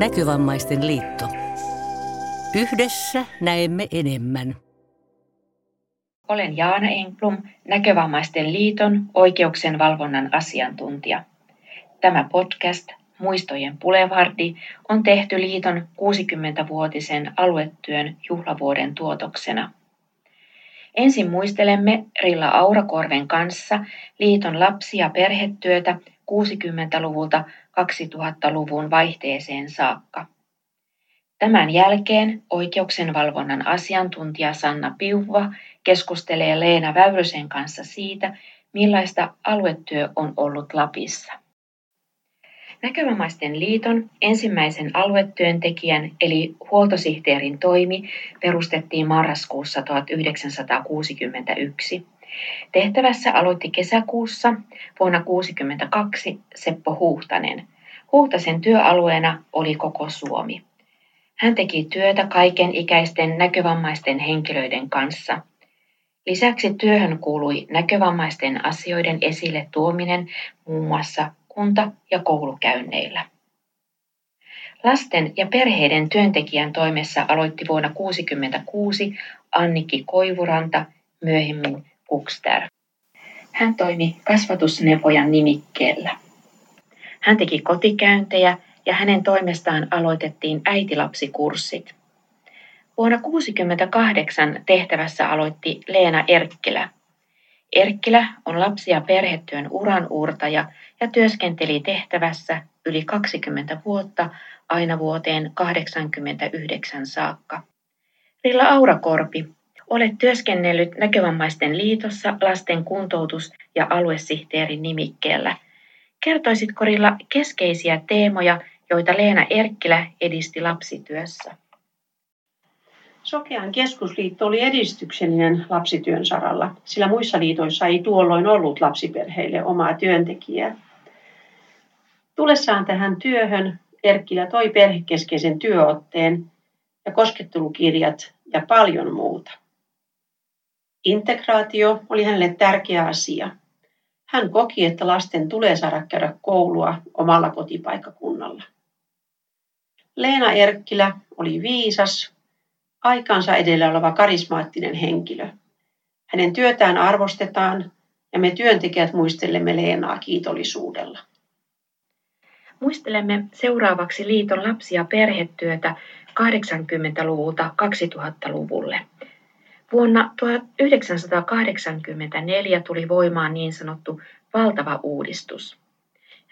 Näkövammaisten liitto. Yhdessä näemme enemmän. Olen Jaana Enklum, Näkövammaisten liiton oikeuksien valvonnan asiantuntija. Tämä podcast Muistojen Pulevardi on tehty liiton 60-vuotisen aluetyön juhlavuoden tuotoksena. Ensin muistelemme Rilla Aurakorven kanssa liiton lapsi- ja perhetyötä 60-luvulta 2000-luvun vaihteeseen saakka. Tämän jälkeen oikeuksien valvonnan asiantuntija Sanna Piuva keskustelee Leena Väyrysen kanssa siitä, millaista aluetyö on ollut Lapissa. Näkövammaisten liiton ensimmäisen aluetyöntekijän eli huoltosihteerin toimi perustettiin marraskuussa 1961. Tehtävässä aloitti kesäkuussa vuonna 1962 Seppo Huhtanen. Huhtasen työalueena oli koko Suomi. Hän teki työtä kaiken ikäisten näkövammaisten henkilöiden kanssa. Lisäksi työhön kuului näkövammaisten asioiden esille tuominen muun muassa kunta- ja koulukäynneillä. Lasten ja perheiden työntekijän toimessa aloitti vuonna 1966 Annikki Koivuranta, myöhemmin Kukster. Hän toimi kasvatusneuvojan nimikkeellä. Hän teki kotikäyntejä ja hänen toimestaan aloitettiin äitilapsikurssit. Vuonna 1968 tehtävässä aloitti Leena Erkkilä. Erkkilä on lapsi- ja perhetyön uranuurtaja ja työskenteli tehtävässä yli 20 vuotta aina vuoteen 1989 saakka. Rilla Aurakorpi, olet työskennellyt Näkövammaisten liitossa lasten kuntoutus- ja aluesihteerin nimikkeellä. Kertoisitko Rilla keskeisiä teemoja, joita Leena Erkkilä edisti lapsityössä? Sokean keskusliitto oli edistyksellinen lapsityön saralla, sillä muissa liitoissa ei tuolloin ollut lapsiperheille omaa työntekijää. Tulessaan tähän työhön Erkkilä toi perhekeskeisen työotteen ja koskettelukirjat ja paljon muuta. Integraatio oli hänelle tärkeä asia. Hän koki, että lasten tulee saada käydä koulua omalla kotipaikkakunnalla. Leena Erkkilä oli viisas, aikansa edellä oleva karismaattinen henkilö. Hänen työtään arvostetaan ja me työntekijät muistelemme Leenaa kiitollisuudella. Muistelemme seuraavaksi liiton lapsi- ja perhetyötä 80-luvulta 2000-luvulle. Vuonna 1984 tuli voimaan niin sanottu valtava uudistus.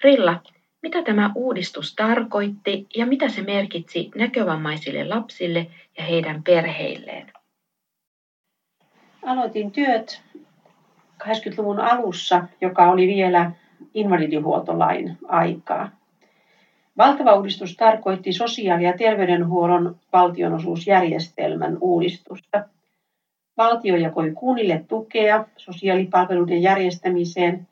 Rilla, mitä tämä uudistus tarkoitti ja mitä se merkitsi näkövammaisille lapsille ja heidän perheilleen? Aloitin työt 80-luvun alussa, joka oli vielä invalidihuoltolain aikaa. Valtava uudistus tarkoitti sosiaali- ja terveydenhuollon valtionosuusjärjestelmän uudistusta. Valtio jakoi kunnille tukea sosiaalipalveluiden järjestämiseen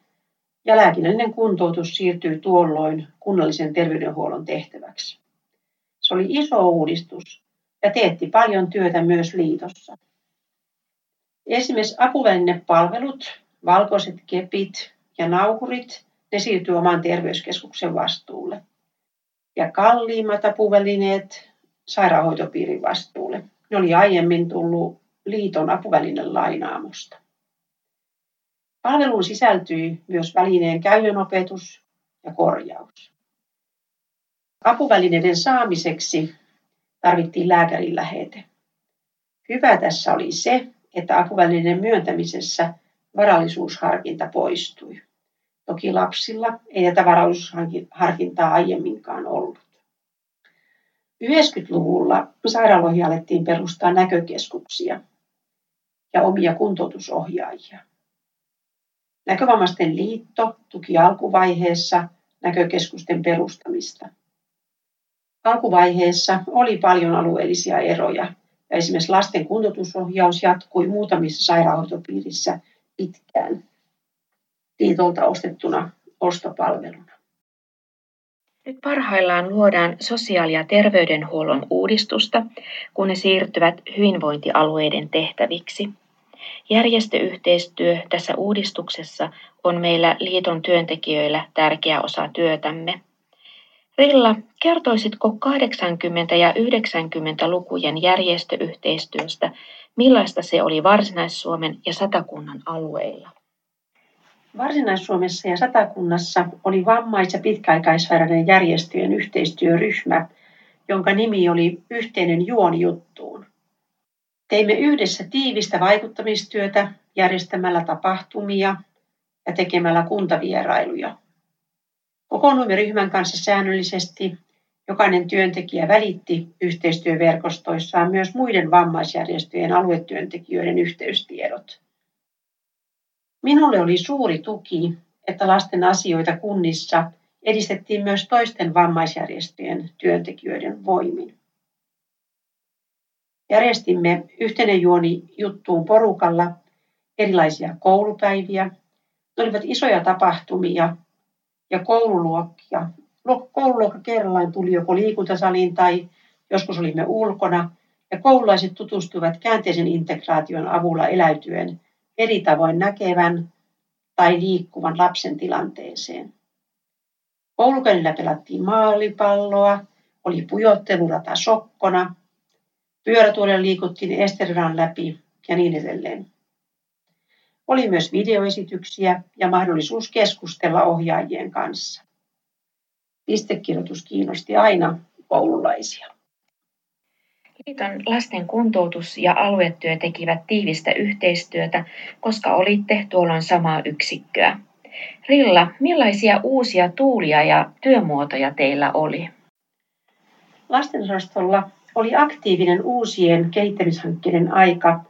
ja lääkinnällinen kuntoutus siirtyi tuolloin kunnallisen terveydenhuollon tehtäväksi. Se oli iso uudistus ja teetti paljon työtä myös liitossa. Esimerkiksi apuvälinepalvelut, valkoiset kepit ja nauhurit, ne siirtyi oman terveyskeskuksen vastuulle ja kalliimmat apuvälineet sairaanhoitopiirin vastuulle. Ne oli aiemmin tullut liiton apuvälinen lainaamusta. Palveluun sisältyi myös välineen käytön opetus ja korjaus. Apuvälineiden saamiseksi tarvittiin lääkärin lähete. Hyvä tässä oli se, että apuvälineiden myöntämisessä varallisuusharkinta poistui. Toki lapsilla ei tätä varallisuusharkintaa aiemminkaan ollut. 90-luvulla sairaaloihin alettiin perustaa näkökeskuksia ja omia kuntoutusohjaajia. Näkövammaisten liitto tuki alkuvaiheessa näkökeskusten perustamista. Alkuvaiheessa oli paljon alueellisia eroja ja esimerkiksi lasten kuntoutusohjaus jatkui muutamissa sairaanhoitopiirissä pitkään liitolta ostettuna ostopalveluna. Nyt parhaillaan luodaan sosiaali- ja terveydenhuollon uudistusta, kun ne siirtyvät hyvinvointialueiden tehtäviksi. Järjestöyhteistyö tässä uudistuksessa on meillä liiton työntekijöillä tärkeä osa työtämme. Rilla, kertoisitko 80- ja 90-lukujen järjestöyhteistyöstä, millaista se oli Varsinais-Suomen ja Satakunnan alueilla? Varsinais-Suomessa ja Satakunnassa oli vammais- ja pitkäaikaissairaiden järjestöjen yhteistyöryhmä, jonka nimi oli Yhteinen juoni juttuun. Teimme yhdessä tiivistä vaikuttamistyötä järjestämällä tapahtumia ja tekemällä kuntavierailuja. Kokoonnuimme ryhmän kanssa säännöllisesti. Jokainen työntekijä välitti yhteistyöverkostoissaan myös muiden vammaisjärjestöjen aluetyöntekijöiden yhteystiedot. Minulle oli suuri tuki, että lasten asioita kunnissa edistettiin myös toisten vammaisjärjestöjen työntekijöiden voimin. Järjestimme yhteinen juoni juttuun porukalla erilaisia koulupäiviä. Ne olivat isoja tapahtumia ja koululuokkia. Koululuokka kerrallaan tuli joko liikuntasaliin tai joskus olimme ulkona ja koululaiset tutustuivat käänteisen integraation avulla eläytyen eri tavoin näkevän tai liikkuvan lapsen tilanteeseen. Koulukäynnillä pelattiin maalipalloa, oli pujottelurata sokkona, pyörätuolella liikuttiin Esteriran läpi ja niin edelleen. Oli myös videoesityksiä ja mahdollisuus keskustella ohjaajien kanssa. Pistekirjoitus kiinnosti aina koululaisia. Liiton lasten kuntoutus ja aluetyö tekivät tiivistä yhteistyötä, koska olitte tuolloin samaa yksikköä. Rilla, millaisia uusia tuulia ja työmuotoja teillä oli? Lastenosastolla oli aktiivinen uusien kehittämishankkeiden aika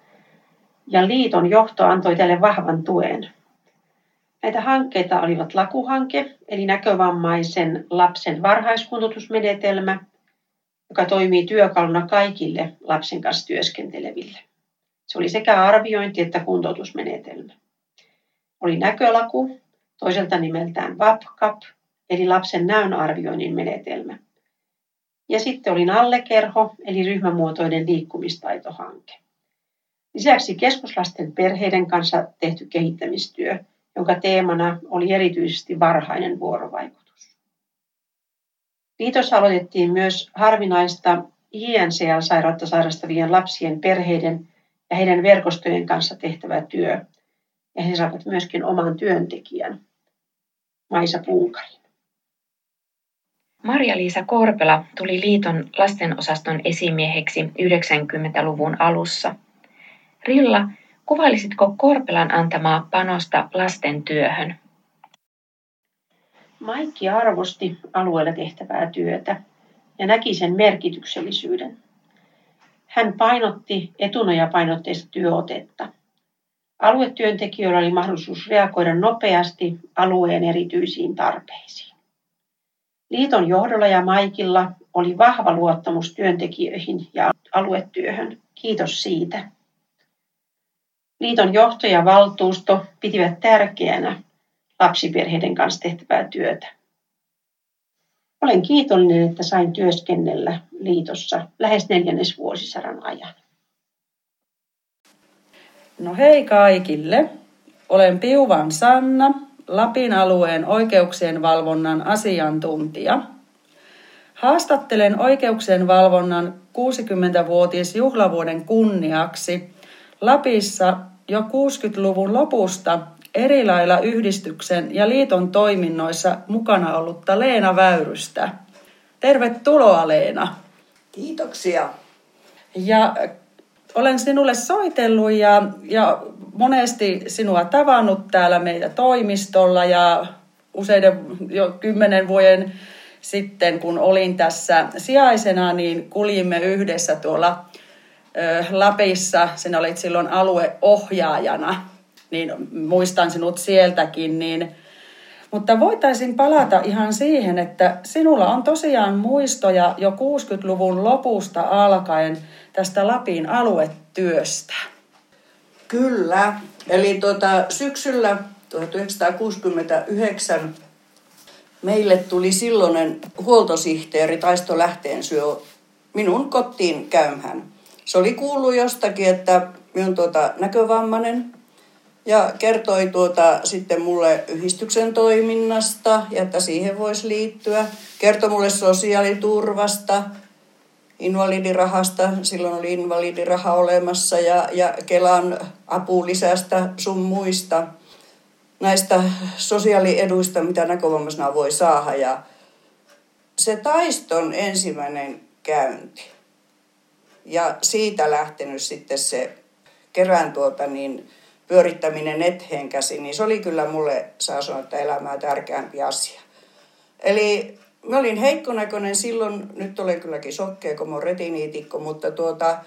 ja liiton johto antoi tälle vahvan tuen. Näitä hankkeita olivat lakuhanke, eli näkövammaisen lapsen varhaiskuntoutusmenetelmä, joka toimii työkaluna kaikille lapsen kanssa työskenteleville. Se oli sekä arviointi että kuntoutusmenetelmä. Oli näkölaku, toiselta nimeltään VAPCAP, eli lapsen näön arvioinnin menetelmä. Ja sitten oli nallekerho, eli ryhmämuotoinen liikkumistaitohanke. Lisäksi keskuslasten perheiden kanssa tehty kehittämistyö, jonka teemana oli erityisesti varhainen vuorovaikutus. Liitossa aloitettiin myös harvinaista INCL-sairautta sairastavien lapsien perheiden ja heidän verkostojen kanssa tehtävä työ, ja he saavat myöskin oman työntekijän, Maisa Punkarin. Maria-Liisa Korpela tuli liiton lastenosaston esimieheksi 90-luvun alussa. Rilla, kuvailisitko Korpelan antamaa panosta lasten työhön? Maikki arvosti alueella tehtävää työtä ja näki sen merkityksellisyyden. Hän painotti etunojapainotteista työotetta. Aluetyöntekijöillä oli mahdollisuus reagoida nopeasti alueen erityisiin tarpeisiin. Liiton johdolla ja Maikilla oli vahva luottamus työntekijöihin ja aluetyöhön. Kiitos siitä. Liiton johto ja valtuusto pitivät tärkeänä lapsiperheiden kanssa tehtävää työtä. Olen kiitollinen, että sain työskennellä liitossa lähes neljännesvuosisadan ajan. No hei kaikille. Olen Piuvan Sanna, Lapin alueen oikeuksien valvonnan asiantuntija. Haastattelen oikeuksien valvonnan 60-vuotisjuhlavuoden kunniaksi Lapissa jo 60-luvun lopusta eri lailla yhdistyksen ja liiton toiminnoissa mukana ollutta Leena Väyrystä. Tervetuloa Leena. Kiitoksia. Ja olen sinulle soitellut ja, ja monesti sinua tavannut täällä meitä toimistolla ja useiden jo kymmenen vuoden sitten, kun olin tässä sijaisena, niin kuljimme yhdessä tuolla Lapissa. Sinä olit silloin alueohjaajana, niin muistan sinut sieltäkin. Niin, mutta voitaisiin palata ihan siihen, että sinulla on tosiaan muistoja jo 60-luvun lopusta alkaen tästä Lapin aluetyöstä. Kyllä. Eli tuota, syksyllä 1969 meille tuli silloinen huoltosihteeri Taisto Lähteensyö minun kotiin käymään. Se oli kuullut jostakin, että minun tuota näkövammainen ja kertoi tuota sitten mulle yhdistyksen toiminnasta ja että siihen voisi liittyä. Kertoi mulle sosiaaliturvasta, invalidirahasta, silloin oli invalidiraha olemassa ja, ja Kelan apulisästä sun muista näistä sosiaalieduista, mitä näkövammaisena voi saada. Ja se taiston ensimmäinen käynti ja siitä lähtenyt sitten se kerään tuota niin, pyörittäminen eteen käsin, niin se oli kyllä mulle, saa sanoa, että elämää tärkeämpi asia. Eli mä olin heikkonäköinen silloin, nyt olen kylläkin sokkea, kun mä retiniitikko, mutta tuota,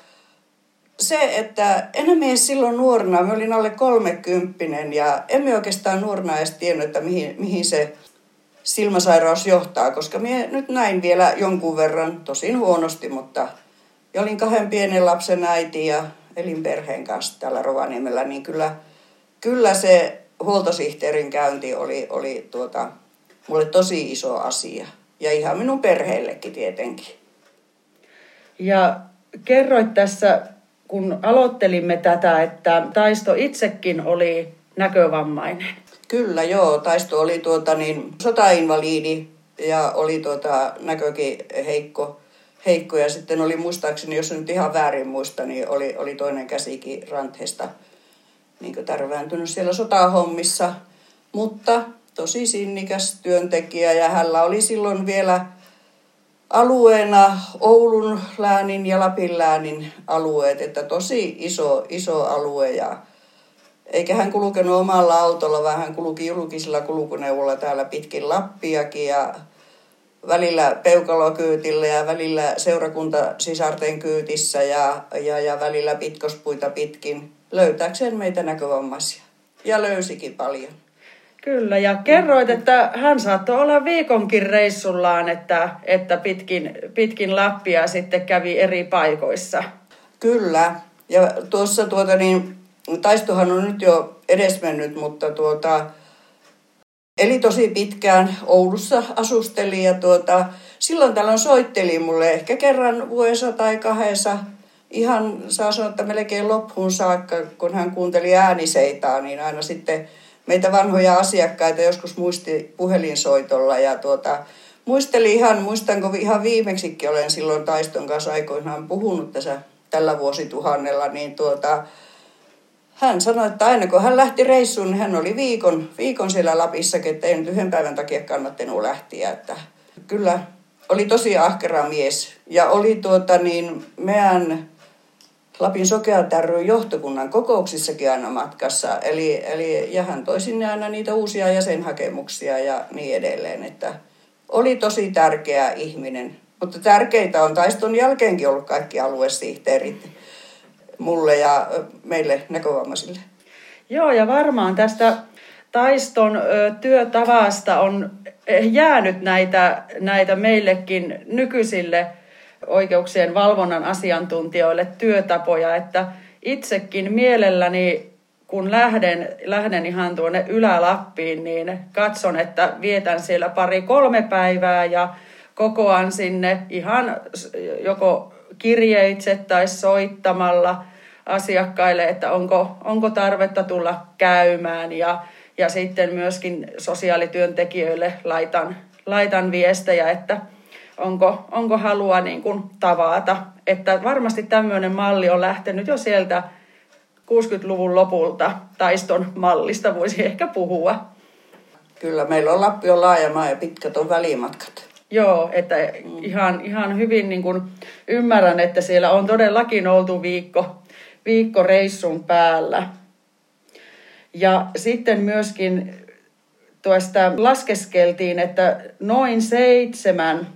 se, että enemmän silloin nuorena, mä olin alle kolmekymppinen ja emme oikeastaan nuorena edes tiennyt, että mihin, mihin se silmäsairaus johtaa, koska minä nyt näin vielä jonkun verran, tosin huonosti, mutta olin kahden pienen lapsen äiti ja elin perheen kanssa täällä Rovaniemellä, niin kyllä, kyllä se huoltosihteerin käynti oli, oli tuota, mulle tosi iso asia. Ja ihan minun perheellekin tietenkin. Ja kerroit tässä, kun aloittelimme tätä, että Taisto itsekin oli näkövammainen. Kyllä, joo. Taisto oli tuota, niin, sotainvaliidi ja oli tuota, näkökin heikko heikko. Ja sitten oli muistaakseni, jos nyt ihan väärin muista, niin oli, oli toinen käsikin ranteesta niin tärvääntynyt siellä sotahommissa. Mutta tosi sinnikäs työntekijä ja hänellä oli silloin vielä alueena Oulun läänin ja Lapin läänin alueet, että tosi iso, iso alue ja eikä hän kulkenut omalla autolla, vaan hän kulki julkisilla kulkuneuvolla täällä pitkin Lappiakin ja välillä peukalokyytillä ja välillä seurakunta sisarten kyytissä ja, ja, ja välillä pitkospuita pitkin löytääkseen meitä näkövammaisia. Ja löysikin paljon. Kyllä, ja kerroit, että hän saattoi olla viikonkin reissullaan, että, että pitkin, pitkin Lappia sitten kävi eri paikoissa. Kyllä, ja tuossa tuota niin, taistohan on nyt jo edesmennyt, mutta tuota, Eli tosi pitkään Oulussa asusteli ja tuota, silloin tällöin soitteli mulle ehkä kerran vuodessa tai kahdessa. Ihan saa sanoa, että melkein loppuun saakka, kun hän kuunteli ääniseitaa, niin aina sitten meitä vanhoja asiakkaita joskus muisti puhelinsoitolla ja tuota, muisteli ihan, muistanko ihan viimeksikin olen silloin Taiston kanssa aikoinaan puhunut tässä tällä vuosituhannella, niin tuota, hän sanoi, että aina kun hän lähti reissuun, niin hän oli viikon, viikon siellä Lapissa, että ei nyt yhden päivän takia kannattanut lähteä. Että kyllä oli tosi ahkera mies. Ja oli tuota niin, meidän Lapin Sokeat johtokunnan kokouksissakin aina matkassa. Eli, eli, ja hän toi sinne aina niitä uusia jäsenhakemuksia ja niin edelleen. Että oli tosi tärkeä ihminen. Mutta tärkeitä on taiston jälkeenkin ollut kaikki aluesihteerit mulle ja meille näkövammaisille. Joo, ja varmaan tästä taiston työtavasta on jäänyt näitä, näitä meillekin nykyisille oikeuksien valvonnan asiantuntijoille työtapoja, että itsekin mielelläni kun lähden, lähden ihan tuonne Ylä-Lappiin, niin katson, että vietän siellä pari-kolme päivää ja kokoan sinne ihan joko kirjeitse tai soittamalla asiakkaille, että onko, onko tarvetta tulla käymään ja, ja sitten myöskin sosiaalityöntekijöille laitan, laitan viestejä, että onko, onko halua niin kuin tavata. Että varmasti tämmöinen malli on lähtenyt jo sieltä 60-luvun lopulta taiston mallista voisi ehkä puhua. Kyllä, meillä on Lappi on laaja maa ja pitkät on välimatkat. Joo, että ihan, ihan hyvin niin kuin ymmärrän, että siellä on todellakin oltu viikko, viikko reissun päällä. Ja sitten myöskin tuosta laskeskeltiin, että noin seitsemän,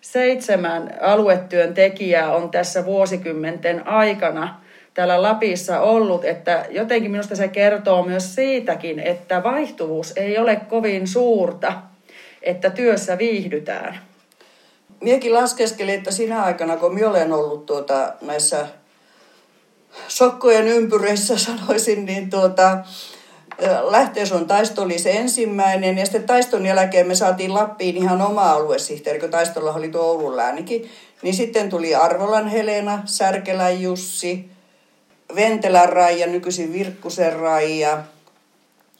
seitsemän aluetyöntekijää on tässä vuosikymmenten aikana täällä Lapissa ollut, että jotenkin minusta se kertoo myös siitäkin, että vaihtuvuus ei ole kovin suurta – että työssä viihdytään? Miekin laskeskelin, että sinä aikana, kun minä olen ollut tuota, näissä sokkojen ympyreissä, sanoisin, niin tuota, Lähteeson taisto oli se ensimmäinen ja sitten taiston jälkeen me saatiin Lappiin ihan oma aluesihteeri, kun taistolla oli tuo Oulun läänikin. Niin sitten tuli Arvolan Helena, Särkelän Jussi, Ventelän Raija, nykyisin Virkkusen Raija,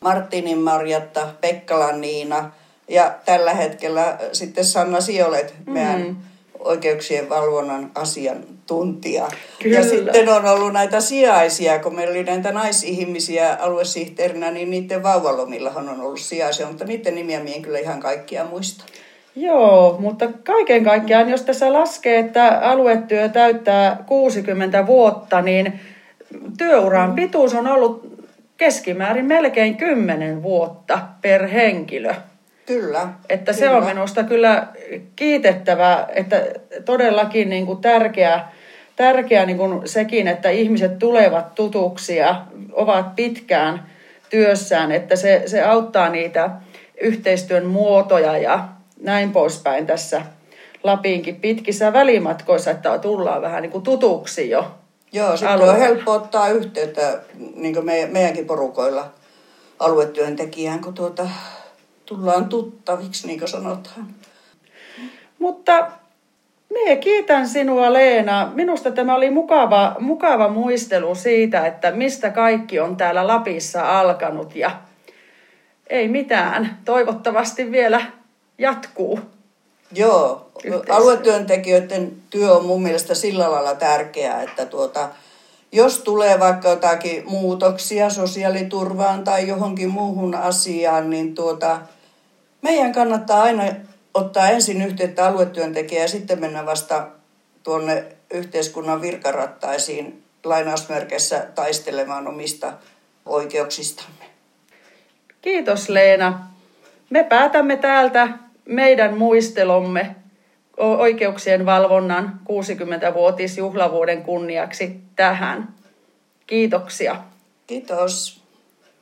Martinin Marjatta, Pekkalan Niina ja tällä hetkellä sitten Sanna Siolet, meidän mm. oikeuksien valvonnan asiantuntija. Kyllä. Ja sitten on ollut näitä sijaisia, kun meillä oli näitä naisihmisiä aluesihteerinä, niin niiden vauvalomillahan on ollut sijaisia, mutta niiden nimiä minä en kyllä ihan kaikkia muista. Joo, mutta kaiken kaikkiaan, jos tässä laskee, että aluetyö täyttää 60 vuotta, niin työuran pituus on ollut keskimäärin melkein 10 vuotta per henkilö. Kyllä. Että kyllä. se on minusta kyllä kiitettävä, että todellakin niin kuin tärkeä, tärkeä niin kuin sekin, että ihmiset tulevat tutuksi ja ovat pitkään työssään, että se, se auttaa niitä yhteistyön muotoja ja näin poispäin tässä Lapinkin pitkissä välimatkoissa, että tullaan vähän niin kuin tutuksi jo. Joo, sitten on helppo ottaa yhteyttä niin kuin me, meidänkin porukoilla aluetyöntekijään, kun tuota, tullaan tuttaviksi, niin kuin sanotaan. Mutta me kiitän sinua Leena. Minusta tämä oli mukava, mukava muistelu siitä, että mistä kaikki on täällä Lapissa alkanut ja ei mitään. Toivottavasti vielä jatkuu. Joo, aluetyöntekijöiden työ on mun mielestä sillä lailla tärkeää, että tuota, jos tulee vaikka jotakin muutoksia sosiaaliturvaan tai johonkin muuhun asiaan, niin tuota, meidän kannattaa aina ottaa ensin yhteyttä aluetyöntekijä ja sitten mennä vasta tuonne yhteiskunnan virkarattaisiin lainausmerkeissä taistelemaan omista oikeuksistamme. Kiitos Leena. Me päätämme täältä meidän muistelomme oikeuksien valvonnan 60-vuotisjuhlavuoden kunniaksi tähän. Kiitoksia. Kiitos.